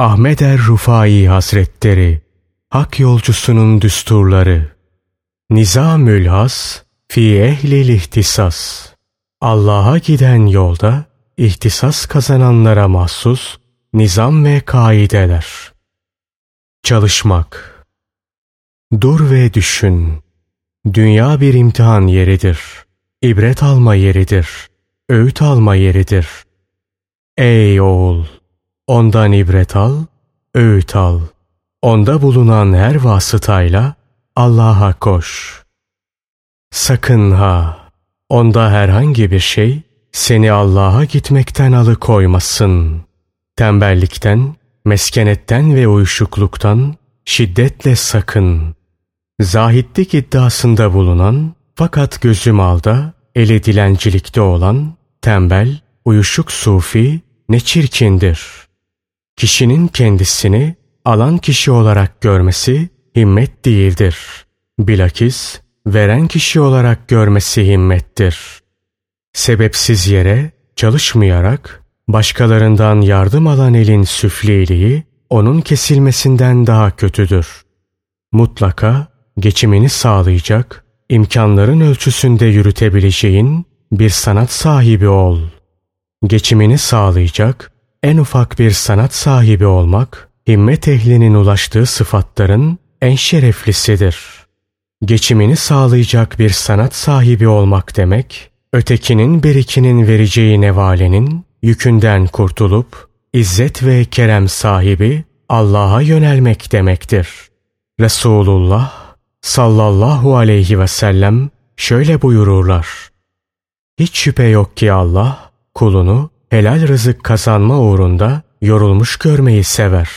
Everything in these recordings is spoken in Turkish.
Ahmet er Rufai Hazretleri Hak yolcusunun düsturları Nizamül Has Fi ehlil ihtisas Allah'a giden yolda ihtisas kazananlara mahsus nizam ve kaideler. Çalışmak Dur ve düşün. Dünya bir imtihan yeridir. İbret alma yeridir. Öğüt alma yeridir. Ey oğul! Ondan ibret al, öğüt al. Onda bulunan her vasıtayla Allah'a koş. Sakın ha! Onda herhangi bir şey seni Allah'a gitmekten alıkoymasın. Tembellikten, meskenetten ve uyuşukluktan şiddetle sakın. Zahitlik iddiasında bulunan fakat gözü malda, eli dilencilikte olan, tembel, uyuşuk sufi ne çirkindir. Kişinin kendisini alan kişi olarak görmesi himmet değildir. Bilakis veren kişi olarak görmesi himmettir. Sebepsiz yere çalışmayarak başkalarından yardım alan elin süfliliği onun kesilmesinden daha kötüdür. Mutlaka geçimini sağlayacak, imkanların ölçüsünde yürütebileceğin bir sanat sahibi ol. Geçimini sağlayacak en ufak bir sanat sahibi olmak, himmet ehlinin ulaştığı sıfatların en şereflisidir. Geçimini sağlayacak bir sanat sahibi olmak demek, ötekinin berikinin vereceği nevalenin yükünden kurtulup, izzet ve kerem sahibi Allah'a yönelmek demektir. Resulullah sallallahu aleyhi ve sellem şöyle buyururlar. Hiç şüphe yok ki Allah kulunu helal rızık kazanma uğrunda yorulmuş görmeyi sever.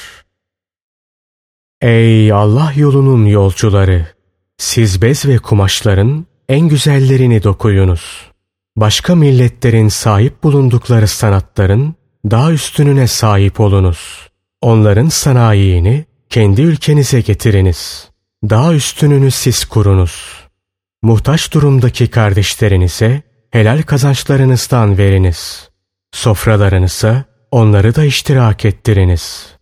Ey Allah yolunun yolcuları! Siz bez ve kumaşların en güzellerini dokuyunuz. Başka milletlerin sahip bulundukları sanatların daha üstününe sahip olunuz. Onların sanayini kendi ülkenize getiriniz. Daha üstününü siz kurunuz. Muhtaç durumdaki kardeşlerinize helal kazançlarınızdan veriniz. Sofralarınıza onları da iştirak ettiriniz.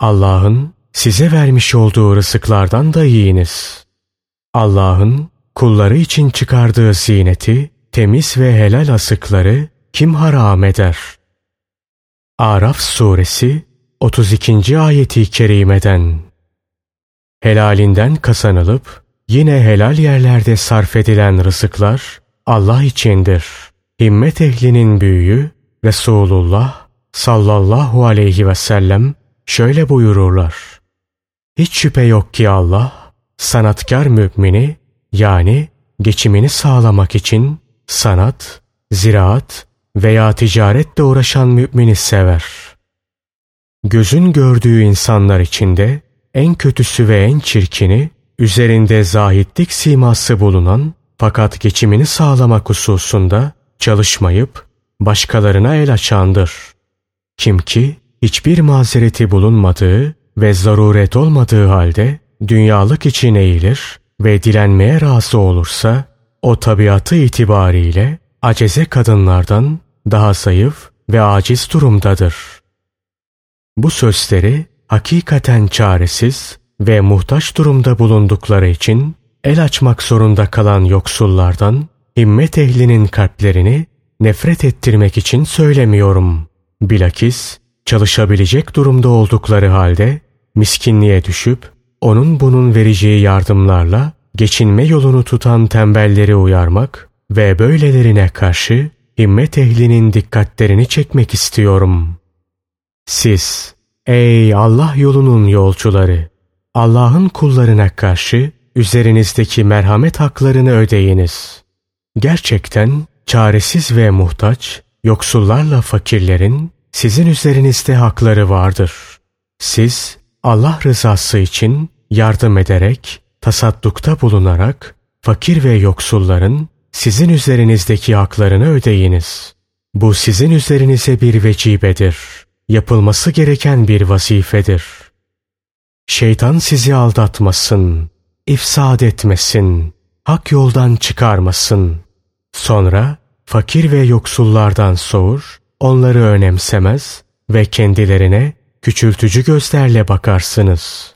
Allah'ın size vermiş olduğu rızıklardan da yiyiniz. Allah'ın kulları için çıkardığı zineti, temiz ve helal asıkları kim haram eder? Araf suresi 32. ayeti kerimeden Helalinden kazanılıp yine helal yerlerde sarf edilen rızıklar Allah içindir. Himmet ehlinin büyüğü Resulullah sallallahu aleyhi ve sellem şöyle buyururlar. Hiç şüphe yok ki Allah sanatkar mümini yani geçimini sağlamak için sanat, ziraat veya ticaretle uğraşan mümini sever. Gözün gördüğü insanlar içinde en kötüsü ve en çirkini, üzerinde zahitlik siması bulunan fakat geçimini sağlamak hususunda çalışmayıp başkalarına el açandır. Kim ki hiçbir mazereti bulunmadığı ve zaruret olmadığı halde dünyalık için eğilir ve dilenmeye razı olursa o tabiatı itibariyle aceze kadınlardan daha zayıf ve aciz durumdadır. Bu sözleri hakikaten çaresiz ve muhtaç durumda bulundukları için el açmak zorunda kalan yoksullardan himmet ehlinin kalplerini nefret ettirmek için söylemiyorum. Bilakis çalışabilecek durumda oldukları halde miskinliğe düşüp onun bunun vereceği yardımlarla geçinme yolunu tutan tembelleri uyarmak ve böylelerine karşı himmet ehlinin dikkatlerini çekmek istiyorum. Siz, ey Allah yolunun yolcuları! Allah'ın kullarına karşı üzerinizdeki merhamet haklarını ödeyiniz. Gerçekten çaresiz ve muhtaç, yoksullarla fakirlerin sizin üzerinizde hakları vardır. Siz Allah rızası için yardım ederek, tasaddukta bulunarak fakir ve yoksulların sizin üzerinizdeki haklarını ödeyiniz. Bu sizin üzerinize bir vecibedir. Yapılması gereken bir vazifedir. Şeytan sizi aldatmasın, ifsad etmesin, hak yoldan çıkarmasın. Sonra fakir ve yoksullardan soğur, onları önemsemez ve kendilerine küçültücü gözlerle bakarsınız.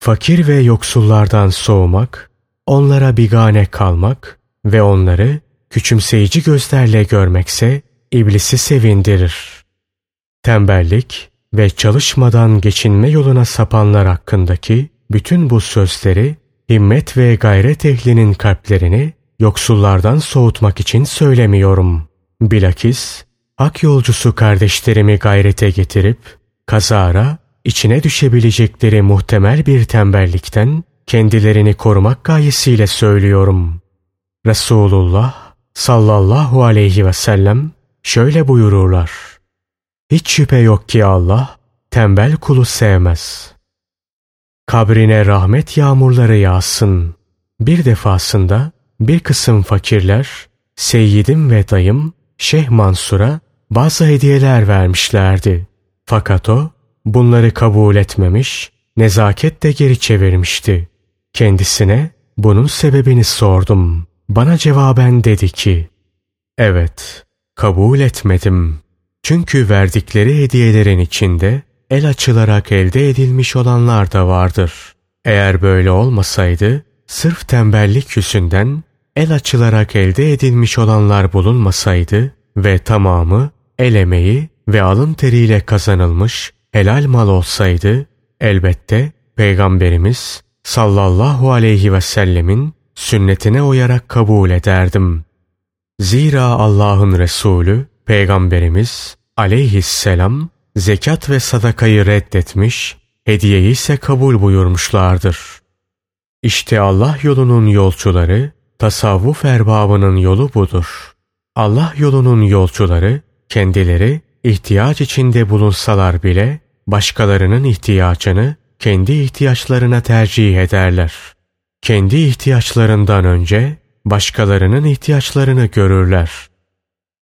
Fakir ve yoksullardan soğumak, onlara bigane kalmak ve onları küçümseyici gözlerle görmekse iblisi sevindirir. Tembellik ve çalışmadan geçinme yoluna sapanlar hakkındaki bütün bu sözleri himmet ve gayret ehlinin kalplerini yoksullardan soğutmak için söylemiyorum. Bilakis hak yolcusu kardeşlerimi gayrete getirip kazara içine düşebilecekleri muhtemel bir tembellikten kendilerini korumak gayesiyle söylüyorum. Resulullah sallallahu aleyhi ve sellem şöyle buyururlar. Hiç şüphe yok ki Allah tembel kulu sevmez. Kabrine rahmet yağmurları yağsın. Bir defasında bir kısım fakirler Seyyidim ve dayım Şeyh Mansur'a bazı hediyeler vermişlerdi. Fakat o bunları kabul etmemiş, nezaketle geri çevirmişti. Kendisine bunun sebebini sordum. Bana cevaben dedi ki, Evet, kabul etmedim. Çünkü verdikleri hediyelerin içinde el açılarak elde edilmiş olanlar da vardır. Eğer böyle olmasaydı, sırf tembellik yüzünden el açılarak elde edilmiş olanlar bulunmasaydı ve tamamı el emeği ve alın teriyle kazanılmış helal mal olsaydı, elbette Peygamberimiz sallallahu aleyhi ve sellemin sünnetine uyarak kabul ederdim. Zira Allah'ın Resulü Peygamberimiz aleyhisselam zekat ve sadakayı reddetmiş, hediyeyi ise kabul buyurmuşlardır. İşte Allah yolunun yolcuları, tasavvuf erbabının yolu budur. Allah yolunun yolcuları, kendileri ihtiyaç içinde bulunsalar bile, başkalarının ihtiyacını kendi ihtiyaçlarına tercih ederler. Kendi ihtiyaçlarından önce başkalarının ihtiyaçlarını görürler.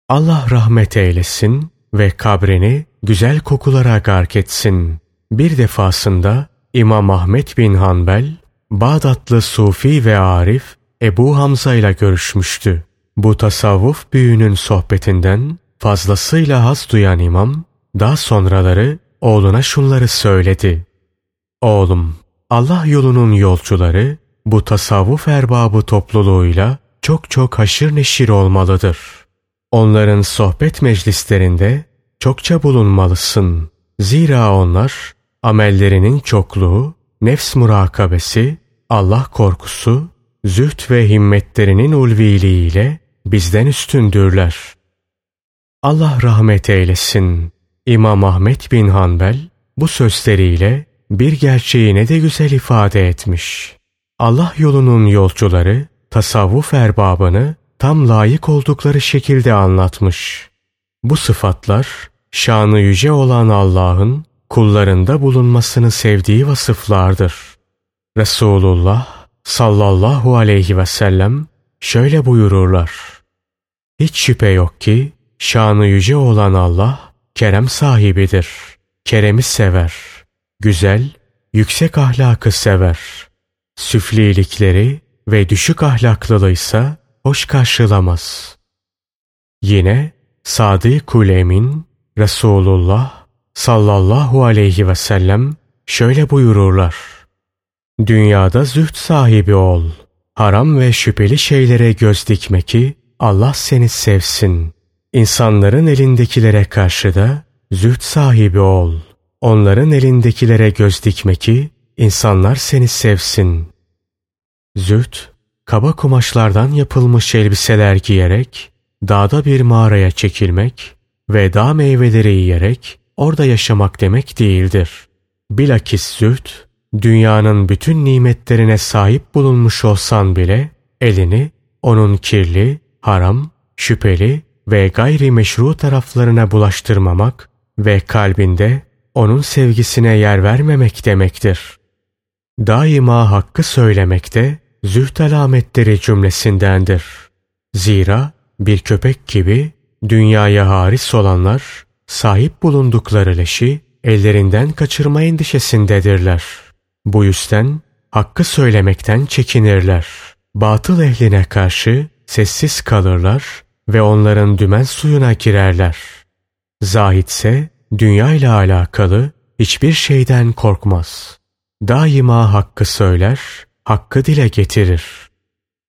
Allah rahmet eylesin ve kabrini güzel kokulara gark etsin. Bir defasında İmam Ahmet bin Hanbel, Bağdatlı Sufi ve Arif Ebu Hamza ile görüşmüştü. Bu tasavvuf büyüğünün sohbetinden fazlasıyla haz duyan imam, daha sonraları oğluna şunları söyledi. Oğlum, Allah yolunun yolcuları bu tasavvuf erbabı topluluğuyla çok çok haşır neşir olmalıdır. Onların sohbet meclislerinde çokça bulunmalısın. Zira onlar amellerinin çokluğu, nefs murakabesi, Allah korkusu, züht ve himmetlerinin ulviliğiyle bizden üstündürler. Allah rahmet eylesin. İmam Ahmet bin Hanbel bu sözleriyle bir gerçeği ne de güzel ifade etmiş. Allah yolunun yolcuları tasavvuf erbabını tam layık oldukları şekilde anlatmış. Bu sıfatlar şanı yüce olan Allah'ın kullarında bulunmasını sevdiği vasıflardır. Resulullah sallallahu aleyhi ve sellem şöyle buyururlar. Hiç şüphe yok ki şanı yüce olan Allah kerem sahibidir. Keremi sever. Güzel, yüksek ahlakı sever. Süflilikleri ve düşük ahlaklılıysa hoş karşılamaz. Yine Sadı-Kul Emin Resulullah sallallahu aleyhi ve sellem şöyle buyururlar. Dünyada züht sahibi ol. Haram ve şüpheli şeylere göz dikme ki Allah seni sevsin. İnsanların elindekilere karşı da züht sahibi ol. Onların elindekilere göz dikme ki insanlar seni sevsin. Züht, kaba kumaşlardan yapılmış elbiseler giyerek, dağda bir mağaraya çekilmek ve dağ meyveleri yiyerek orada yaşamak demek değildir. Bilakis züht, dünyanın bütün nimetlerine sahip bulunmuş olsan bile elini onun kirli, haram, şüpheli ve gayri meşru taraflarına bulaştırmamak ve kalbinde onun sevgisine yer vermemek demektir. Daima hakkı söylemekte züht alametleri cümlesindendir. Zira bir köpek gibi dünyaya haris olanlar sahip bulundukları leşi ellerinden kaçırma endişesindedirler. Bu yüzden hakkı söylemekten çekinirler. Batıl ehline karşı sessiz kalırlar ve onların dümen suyuna girerler. Zahitse dünya ile alakalı hiçbir şeyden korkmaz. Daima hakkı söyler, hakkı dile getirir.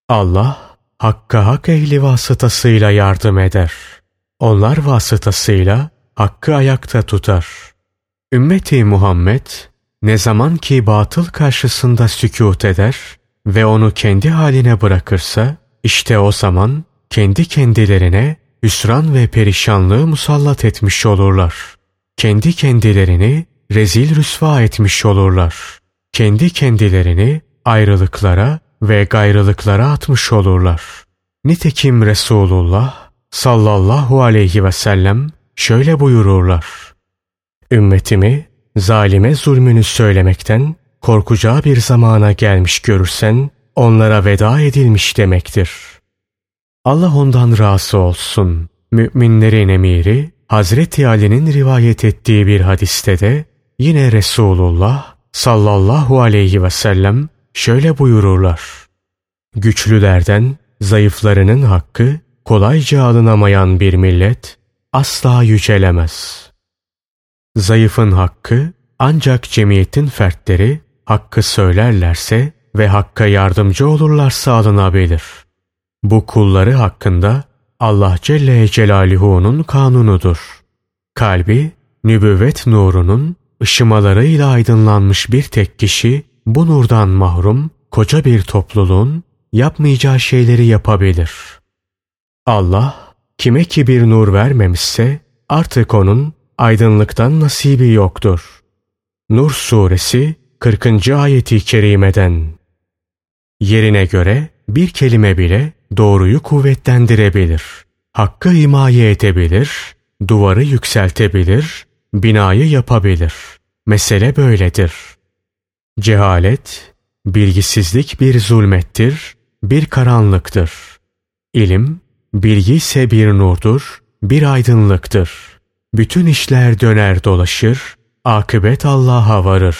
Allah, hakka hak ehli vasıtasıyla yardım eder. Onlar vasıtasıyla hakkı ayakta tutar. Ümmeti Muhammed, ne zaman ki batıl karşısında sükut eder ve onu kendi haline bırakırsa, işte o zaman kendi kendilerine hüsran ve perişanlığı musallat etmiş olurlar. Kendi kendilerini rezil rüsva etmiş olurlar. Kendi kendilerini ayrılıklara ve gayrılıklara atmış olurlar. Nitekim Resulullah sallallahu aleyhi ve sellem şöyle buyururlar. Ümmetimi zalime zulmünü söylemekten korkacağı bir zamana gelmiş görürsen onlara veda edilmiş demektir. Allah ondan razı olsun. Müminlerin emiri Hazreti Ali'nin rivayet ettiği bir hadiste de yine Resulullah sallallahu aleyhi ve sellem şöyle buyururlar. Güçlülerden zayıflarının hakkı kolayca alınamayan bir millet asla yücelemez. Zayıfın hakkı ancak cemiyetin fertleri hakkı söylerlerse ve hakka yardımcı olurlarsa alınabilir. Bu kulları hakkında Allah Celle Celaluhu'nun kanunudur. Kalbi, nübüvvet nurunun ışımalarıyla aydınlanmış bir tek kişi bu nurdan mahrum koca bir topluluğun yapmayacağı şeyleri yapabilir. Allah kime ki bir nur vermemişse artık onun aydınlıktan nasibi yoktur. Nur suresi 40. ayeti kerimeden Yerine göre bir kelime bile doğruyu kuvvetlendirebilir. Hakkı himaye edebilir, duvarı yükseltebilir, binayı yapabilir. Mesele böyledir. Cehalet, bilgisizlik bir zulmettir, bir karanlıktır. İlim, bilgi ise bir nurdur, bir aydınlıktır. Bütün işler döner dolaşır, akıbet Allah'a varır.